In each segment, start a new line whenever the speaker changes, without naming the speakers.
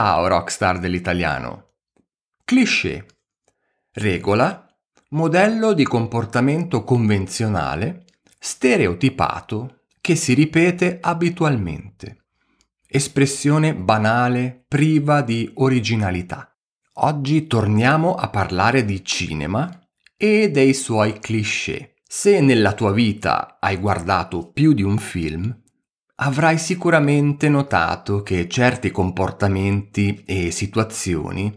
Ciao rockstar dell'italiano. Cliché. Regola. Modello di comportamento convenzionale, stereotipato, che si ripete abitualmente. Espressione banale, priva di originalità. Oggi torniamo a parlare di cinema e dei suoi cliché. Se nella tua vita hai guardato più di un film, avrai sicuramente notato che certi comportamenti e situazioni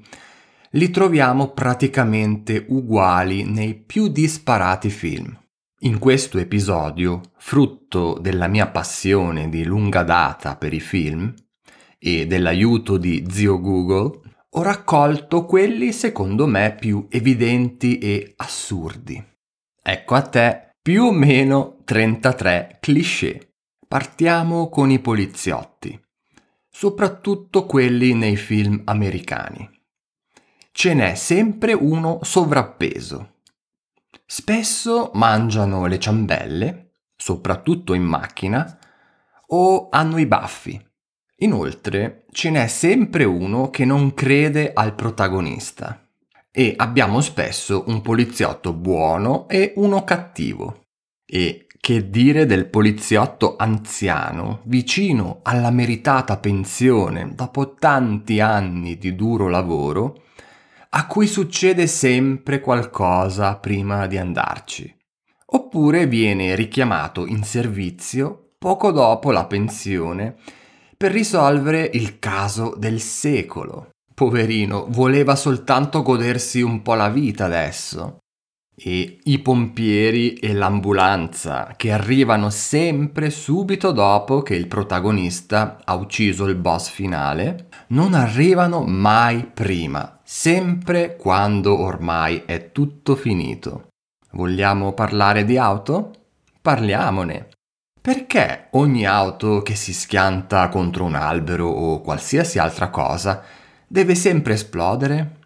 li troviamo praticamente uguali nei più disparati film. In questo episodio, frutto della mia passione di lunga data per i film e dell'aiuto di zio Google, ho raccolto quelli secondo me più evidenti e assurdi. Ecco a te più o meno 33 cliché. Partiamo con i poliziotti, soprattutto quelli nei film americani. Ce n'è sempre uno sovrappeso. Spesso mangiano le ciambelle, soprattutto in macchina, o hanno i baffi. Inoltre ce n'è sempre uno che non crede al protagonista. E abbiamo spesso un poliziotto buono e uno cattivo. E che dire del poliziotto anziano, vicino alla meritata pensione dopo tanti anni di duro lavoro, a cui succede sempre qualcosa prima di andarci. Oppure viene richiamato in servizio poco dopo la pensione per risolvere il caso del secolo. Poverino, voleva soltanto godersi un po' la vita adesso e i pompieri e l'ambulanza che arrivano sempre subito dopo che il protagonista ha ucciso il boss finale, non arrivano mai prima, sempre quando ormai è tutto finito. Vogliamo parlare di auto? Parliamone. Perché ogni auto che si schianta contro un albero o qualsiasi altra cosa deve sempre esplodere?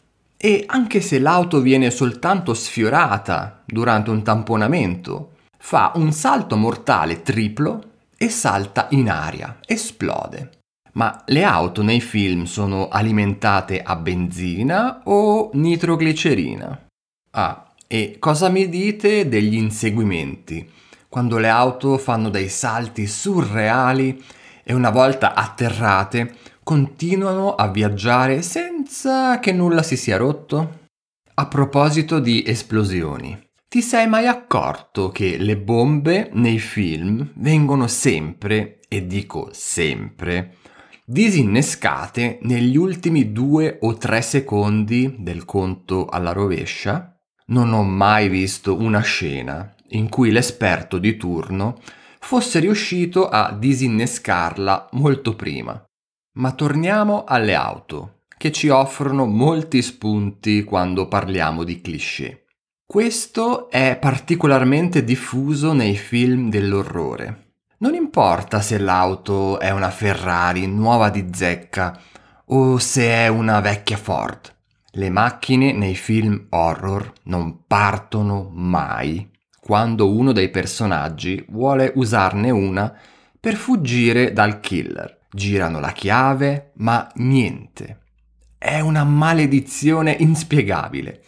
E anche se l'auto viene soltanto sfiorata durante un tamponamento, fa un salto mortale triplo e salta in aria, esplode. Ma le auto nei film sono alimentate a benzina o nitroglicerina? Ah, e cosa mi dite degli inseguimenti? Quando le auto fanno dei salti surreali e una volta atterrate continuano a viaggiare senza che nulla si sia rotto? A proposito di esplosioni, ti sei mai accorto che le bombe nei film vengono sempre, e dico sempre, disinnescate negli ultimi due o tre secondi del conto alla rovescia? Non ho mai visto una scena in cui l'esperto di turno fosse riuscito a disinnescarla molto prima. Ma torniamo alle auto, che ci offrono molti spunti quando parliamo di cliché. Questo è particolarmente diffuso nei film dell'orrore. Non importa se l'auto è una Ferrari nuova di zecca o se è una vecchia Ford. Le macchine nei film horror non partono mai quando uno dei personaggi vuole usarne una per fuggire dal killer girano la chiave, ma niente. È una maledizione inspiegabile.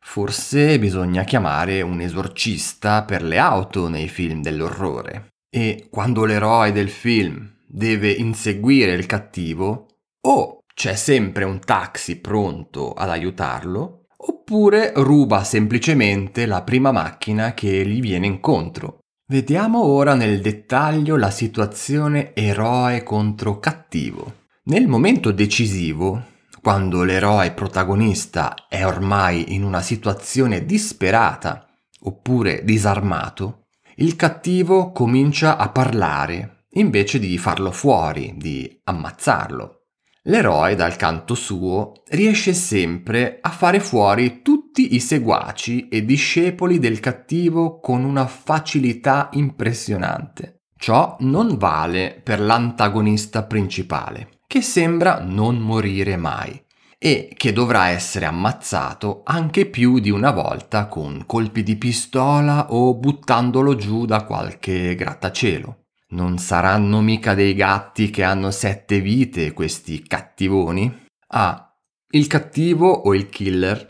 Forse bisogna chiamare un esorcista per le auto nei film dell'orrore. E quando l'eroe del film deve inseguire il cattivo, o c'è sempre un taxi pronto ad aiutarlo, oppure ruba semplicemente la prima macchina che gli viene incontro. Vediamo ora nel dettaglio la situazione eroe contro cattivo. Nel momento decisivo, quando l'eroe protagonista è ormai in una situazione disperata oppure disarmato, il cattivo comincia a parlare invece di farlo fuori, di ammazzarlo. L'eroe, dal canto suo, riesce sempre a fare fuori tutti i seguaci e discepoli del cattivo con una facilità impressionante. Ciò non vale per l'antagonista principale, che sembra non morire mai e che dovrà essere ammazzato anche più di una volta con colpi di pistola o buttandolo giù da qualche grattacielo. Non saranno mica dei gatti che hanno sette vite questi cattivoni? Ah, il cattivo o il killer,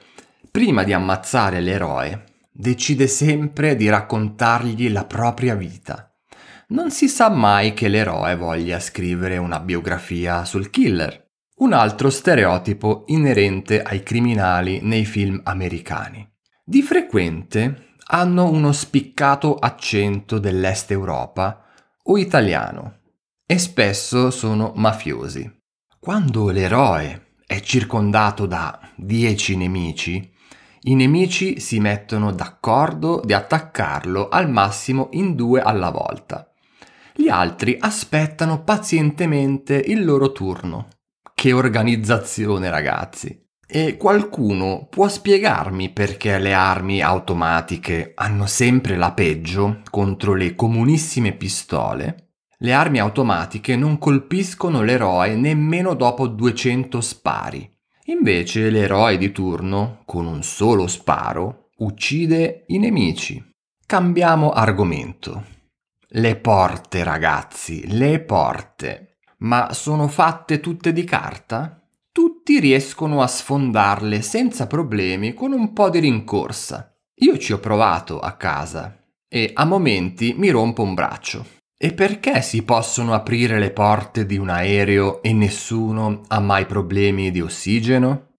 prima di ammazzare l'eroe, decide sempre di raccontargli la propria vita. Non si sa mai che l'eroe voglia scrivere una biografia sul killer. Un altro stereotipo inerente ai criminali nei film americani. Di frequente hanno uno spiccato accento dell'Est Europa o italiano e spesso sono mafiosi. Quando l'eroe è circondato da dieci nemici, i nemici si mettono d'accordo di attaccarlo al massimo in due alla volta. Gli altri aspettano pazientemente il loro turno. Che organizzazione, ragazzi! E qualcuno può spiegarmi perché le armi automatiche hanno sempre la peggio contro le comunissime pistole? Le armi automatiche non colpiscono l'eroe nemmeno dopo 200 spari. Invece l'eroe di turno, con un solo sparo, uccide i nemici. Cambiamo argomento. Le porte, ragazzi, le porte. Ma sono fatte tutte di carta? tutti riescono a sfondarle senza problemi con un po' di rincorsa. Io ci ho provato a casa e a momenti mi rompo un braccio. E perché si possono aprire le porte di un aereo e nessuno ha mai problemi di ossigeno?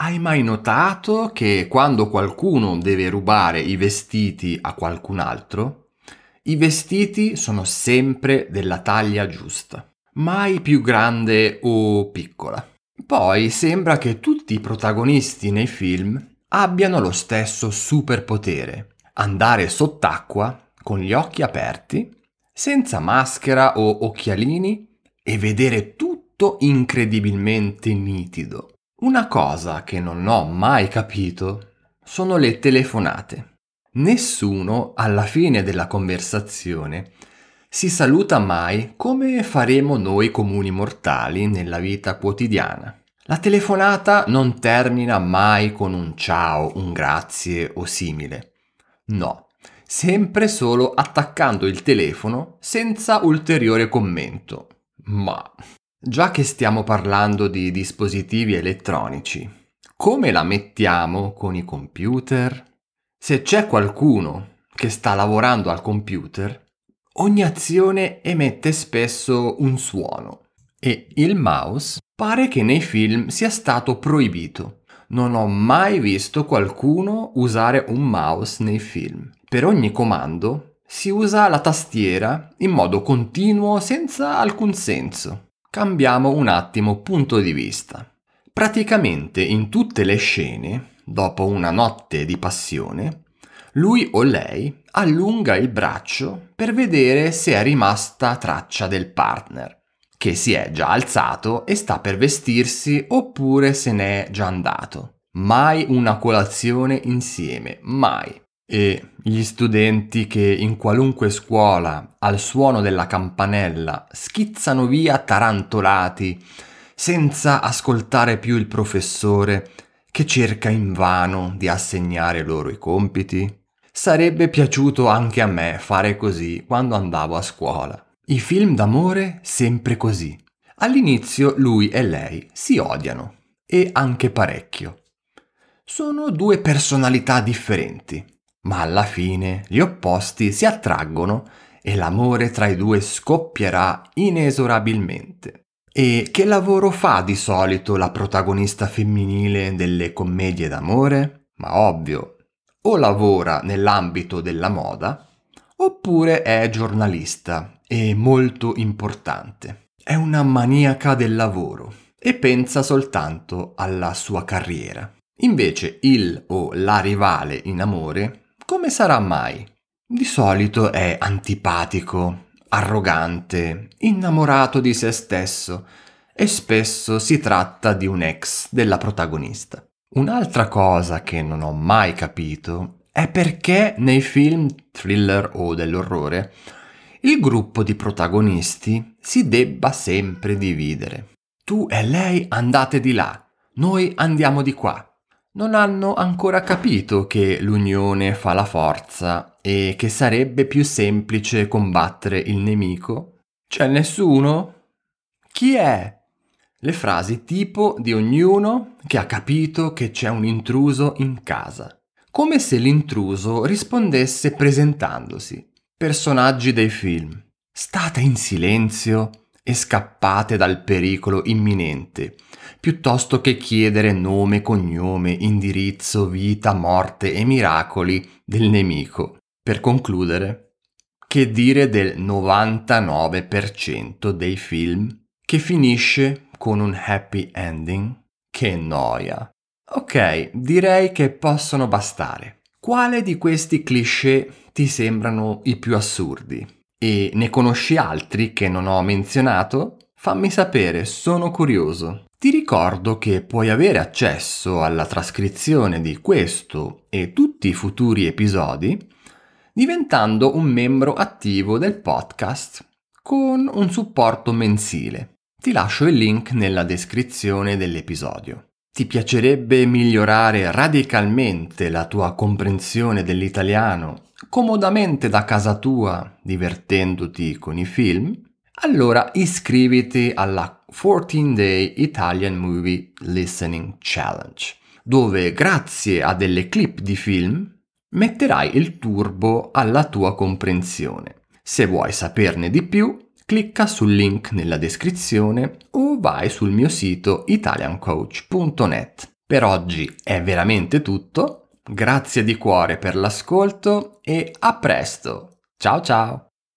Hai mai notato che quando qualcuno deve rubare i vestiti a qualcun altro, i vestiti sono sempre della taglia giusta, mai più grande o piccola? Poi sembra che tutti i protagonisti nei film abbiano lo stesso superpotere, andare sott'acqua con gli occhi aperti, senza maschera o occhialini e vedere tutto incredibilmente nitido. Una cosa che non ho mai capito sono le telefonate. Nessuno alla fine della conversazione si saluta mai come faremo noi comuni mortali nella vita quotidiana. La telefonata non termina mai con un ciao, un grazie o simile. No, sempre solo attaccando il telefono senza ulteriore commento. Ma, già che stiamo parlando di dispositivi elettronici, come la mettiamo con i computer? Se c'è qualcuno che sta lavorando al computer, ogni azione emette spesso un suono e il mouse pare che nei film sia stato proibito. Non ho mai visto qualcuno usare un mouse nei film. Per ogni comando si usa la tastiera in modo continuo senza alcun senso. Cambiamo un attimo punto di vista. Praticamente in tutte le scene, dopo una notte di passione, lui o lei allunga il braccio per vedere se è rimasta traccia del partner, che si è già alzato e sta per vestirsi oppure se n'è già andato. Mai una colazione insieme, mai. E gli studenti che in qualunque scuola al suono della campanella schizzano via tarantolati senza ascoltare più il professore che cerca invano di assegnare loro i compiti? Sarebbe piaciuto anche a me fare così quando andavo a scuola. I film d'amore sempre così. All'inizio lui e lei si odiano, e anche parecchio. Sono due personalità differenti, ma alla fine gli opposti si attraggono e l'amore tra i due scoppierà inesorabilmente. E che lavoro fa di solito la protagonista femminile delle commedie d'amore? Ma ovvio, o lavora nell'ambito della moda, oppure è giornalista e molto importante. È una maniaca del lavoro e pensa soltanto alla sua carriera. Invece il o la rivale in amore, come sarà mai? Di solito è antipatico, arrogante, innamorato di se stesso e spesso si tratta di un ex della protagonista. Un'altra cosa che non ho mai capito è perché nei film thriller o dell'orrore il gruppo di protagonisti si debba sempre dividere. Tu e lei andate di là, noi andiamo di qua. non hanno ancora capito che l'unione fa la forza e che sarebbe più semplice combattere il nemico? C'è nessuno? Chi è? Le frasi tipo di ognuno che ha capito che c'è un intruso in casa. Come se l'intruso rispondesse presentandosi. Personaggi dei film. State in silenzio e scappate dal pericolo imminente, piuttosto che chiedere nome, cognome, indirizzo, vita, morte e miracoli del nemico. Per concludere, che dire del 99% dei film che finisce con un happy ending? Che noia. Ok, direi che possono bastare. Quale di questi cliché ti sembrano i più assurdi? E ne conosci altri che non ho menzionato? Fammi sapere, sono curioso. Ti ricordo che puoi avere accesso alla trascrizione di questo e tutti i futuri episodi diventando un membro attivo del podcast con un supporto mensile. Ti lascio il link nella descrizione dell'episodio. Ti piacerebbe migliorare radicalmente la tua comprensione dell'italiano comodamente da casa tua divertendoti con i film, allora iscriviti alla 14 Day Italian Movie Listening Challenge, dove grazie a delle clip di film metterai il turbo alla tua comprensione. Se vuoi saperne di più, clicca sul link nella descrizione o vai sul mio sito italiancoach.net. Per oggi è veramente tutto Grazie di cuore per l'ascolto e a presto. Ciao ciao!